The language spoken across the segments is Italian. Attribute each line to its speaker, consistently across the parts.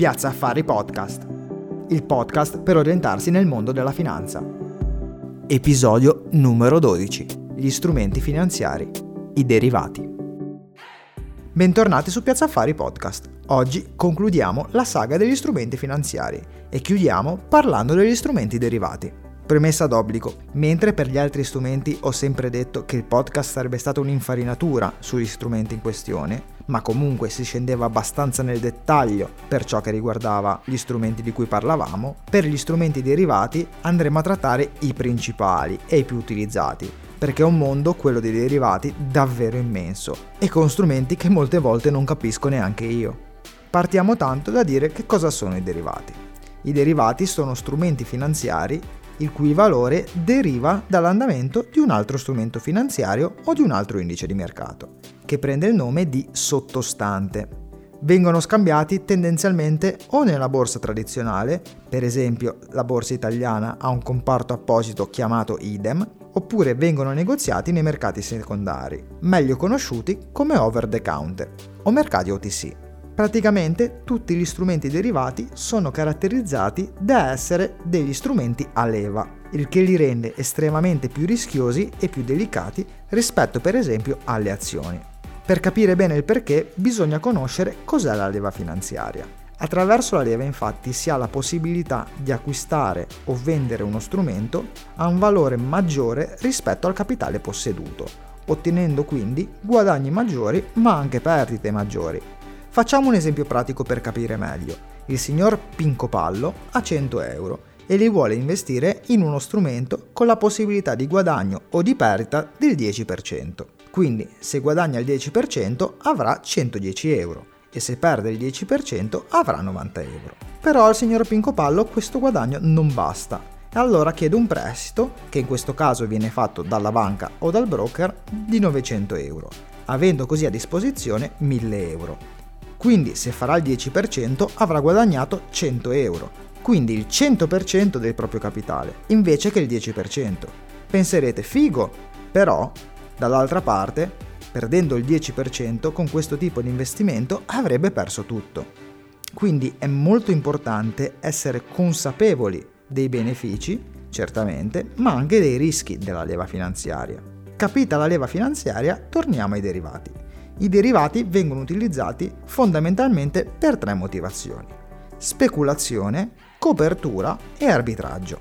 Speaker 1: Piazza Affari Podcast, il podcast per orientarsi nel mondo della finanza. Episodio numero 12. Gli strumenti finanziari, i derivati. Bentornati su Piazza Affari Podcast. Oggi concludiamo la saga degli strumenti finanziari e chiudiamo parlando degli strumenti derivati. Premessa d'obbligo, mentre per gli altri strumenti ho sempre detto che il podcast sarebbe stata un'infarinatura sugli strumenti in questione, ma comunque si scendeva abbastanza nel dettaglio per ciò che riguardava gli strumenti di cui parlavamo, per gli strumenti derivati andremo a trattare i principali e i più utilizzati, perché è un mondo, quello dei derivati, davvero immenso e con strumenti che molte volte non capisco neanche io. Partiamo tanto da dire che cosa sono i derivati. I derivati sono strumenti finanziari il cui valore deriva dall'andamento di un altro strumento finanziario o di un altro indice di mercato, che prende il nome di sottostante. Vengono scambiati tendenzialmente o nella borsa tradizionale, per esempio la borsa italiana ha un comparto apposito chiamato IDEM, oppure vengono negoziati nei mercati secondari, meglio conosciuti come over the counter o mercati OTC. Praticamente tutti gli strumenti derivati sono caratterizzati da essere degli strumenti a leva, il che li rende estremamente più rischiosi e più delicati rispetto per esempio alle azioni. Per capire bene il perché bisogna conoscere cos'è la leva finanziaria. Attraverso la leva infatti si ha la possibilità di acquistare o vendere uno strumento a un valore maggiore rispetto al capitale posseduto, ottenendo quindi guadagni maggiori ma anche perdite maggiori, Facciamo un esempio pratico per capire meglio. Il signor Pinco Pallo ha 100 euro e li vuole investire in uno strumento con la possibilità di guadagno o di perdita del 10%. Quindi se guadagna il 10% avrà 110 euro e se perde il 10% avrà 90 euro. Però al signor Pinco Pallo questo guadagno non basta e allora chiede un prestito, che in questo caso viene fatto dalla banca o dal broker, di 900 euro, avendo così a disposizione 1000 euro. Quindi se farà il 10% avrà guadagnato 100 euro, quindi il 100% del proprio capitale, invece che il 10%. Penserete figo, però dall'altra parte, perdendo il 10% con questo tipo di investimento avrebbe perso tutto. Quindi è molto importante essere consapevoli dei benefici, certamente, ma anche dei rischi della leva finanziaria. Capita la leva finanziaria, torniamo ai derivati. I derivati vengono utilizzati fondamentalmente per tre motivazioni. Speculazione, copertura e arbitraggio.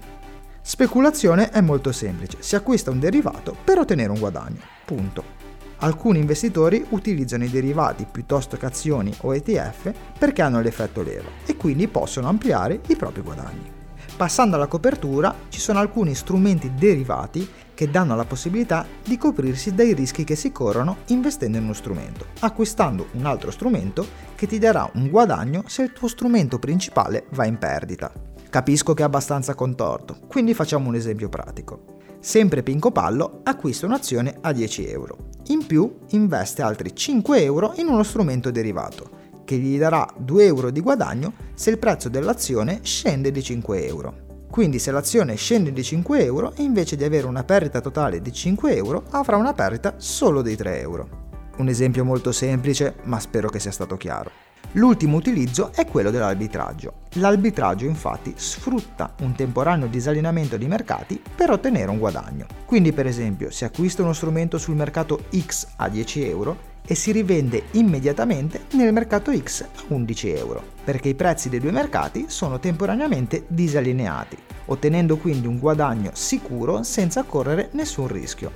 Speaker 1: Speculazione è molto semplice, si acquista un derivato per ottenere un guadagno. Punto. Alcuni investitori utilizzano i derivati piuttosto che azioni o ETF perché hanno l'effetto leva e quindi possono ampliare i propri guadagni. Passando alla copertura, ci sono alcuni strumenti derivati che danno la possibilità di coprirsi dai rischi che si corrono investendo in uno strumento, acquistando un altro strumento che ti darà un guadagno se il tuo strumento principale va in perdita. Capisco che è abbastanza contorto, quindi facciamo un esempio pratico. Sempre Pinco Pallo acquista un'azione a 10 euro. In più investe altri 5 euro in uno strumento derivato che gli darà 2 euro di guadagno se il prezzo dell'azione scende di 5 euro. Quindi se l'azione scende di 5 euro, invece di avere una perdita totale di 5 euro, avrà una perdita solo di 3 euro. Un esempio molto semplice, ma spero che sia stato chiaro. L'ultimo utilizzo è quello dell'arbitraggio. L'arbitraggio infatti sfrutta un temporaneo disallineamento di mercati per ottenere un guadagno. Quindi per esempio si acquista uno strumento sul mercato X a 10 euro e si rivende immediatamente nel mercato X a 11 euro, perché i prezzi dei due mercati sono temporaneamente disallineati, ottenendo quindi un guadagno sicuro senza correre nessun rischio.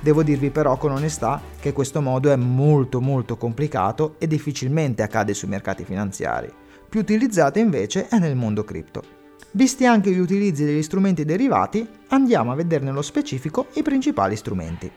Speaker 1: Devo dirvi però con onestà che questo modo è molto molto complicato e difficilmente accade sui mercati finanziari. Più utilizzate invece è nel mondo cripto. Visti anche gli utilizzi degli strumenti derivati, andiamo a vedere nello specifico i principali strumenti.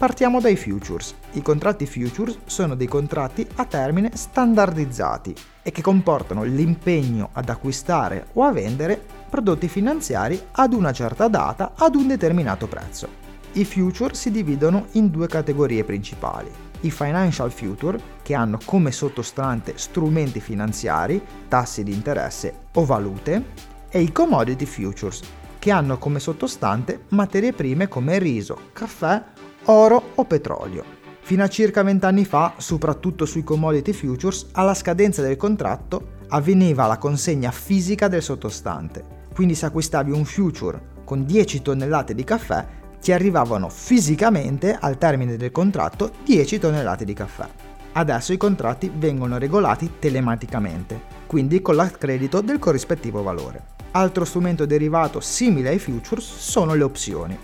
Speaker 1: Partiamo dai futures. I contratti futures sono dei contratti a termine standardizzati e che comportano l'impegno ad acquistare o a vendere prodotti finanziari ad una certa data ad un determinato prezzo. I future si dividono in due categorie principali. I financial future, che hanno come sottostante strumenti finanziari, tassi di interesse o valute, e i commodity futures, che hanno come sottostante materie prime come riso, caffè oro o petrolio. Fino a circa 20 anni fa, soprattutto sui commodity futures, alla scadenza del contratto, avveniva la consegna fisica del sottostante. Quindi se acquistavi un future con 10 tonnellate di caffè, ti arrivavano fisicamente al termine del contratto 10 tonnellate di caffè. Adesso i contratti vengono regolati telematicamente, quindi con l'accredito del corrispettivo valore. Altro strumento derivato simile ai futures sono le opzioni.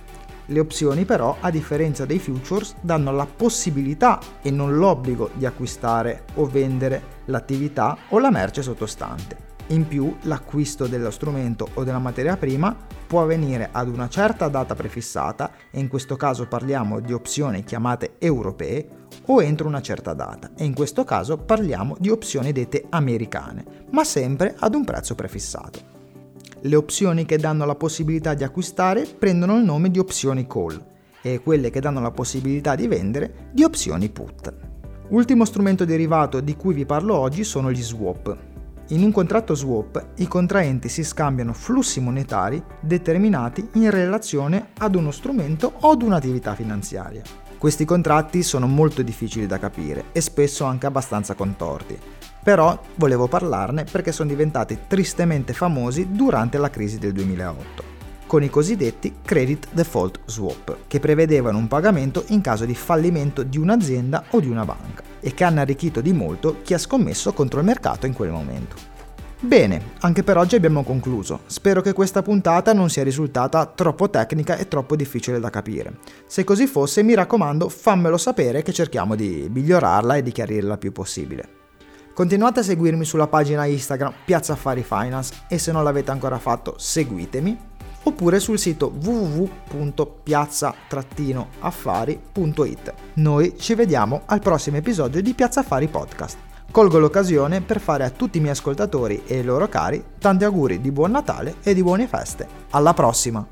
Speaker 1: Le opzioni però, a differenza dei futures, danno la possibilità e non l'obbligo di acquistare o vendere l'attività o la merce sottostante. In più, l'acquisto dello strumento o della materia prima può avvenire ad una certa data prefissata, e in questo caso parliamo di opzioni chiamate europee, o entro una certa data, e in questo caso parliamo di opzioni dette americane, ma sempre ad un prezzo prefissato. Le opzioni che danno la possibilità di acquistare prendono il nome di opzioni call e quelle che danno la possibilità di vendere di opzioni put. Ultimo strumento derivato di cui vi parlo oggi sono gli swap. In un contratto swap i contraenti si scambiano flussi monetari determinati in relazione ad uno strumento o ad un'attività finanziaria. Questi contratti sono molto difficili da capire e spesso anche abbastanza contorti, però volevo parlarne perché sono diventati tristemente famosi durante la crisi del 2008, con i cosiddetti Credit Default Swap, che prevedevano un pagamento in caso di fallimento di un'azienda o di una banca, e che hanno arricchito di molto chi ha scommesso contro il mercato in quel momento. Bene, anche per oggi abbiamo concluso. Spero che questa puntata non sia risultata troppo tecnica e troppo difficile da capire. Se così fosse, mi raccomando, fammelo sapere che cerchiamo di migliorarla e di chiarirla il più possibile. Continuate a seguirmi sulla pagina Instagram Piazza Affari Finance e se non l'avete ancora fatto seguitemi oppure sul sito www.piazza-affari.it. Noi ci vediamo al prossimo episodio di Piazza Affari Podcast. Colgo l'occasione per fare a tutti i miei ascoltatori e i loro cari tanti auguri di buon Natale e di buone feste. Alla prossima!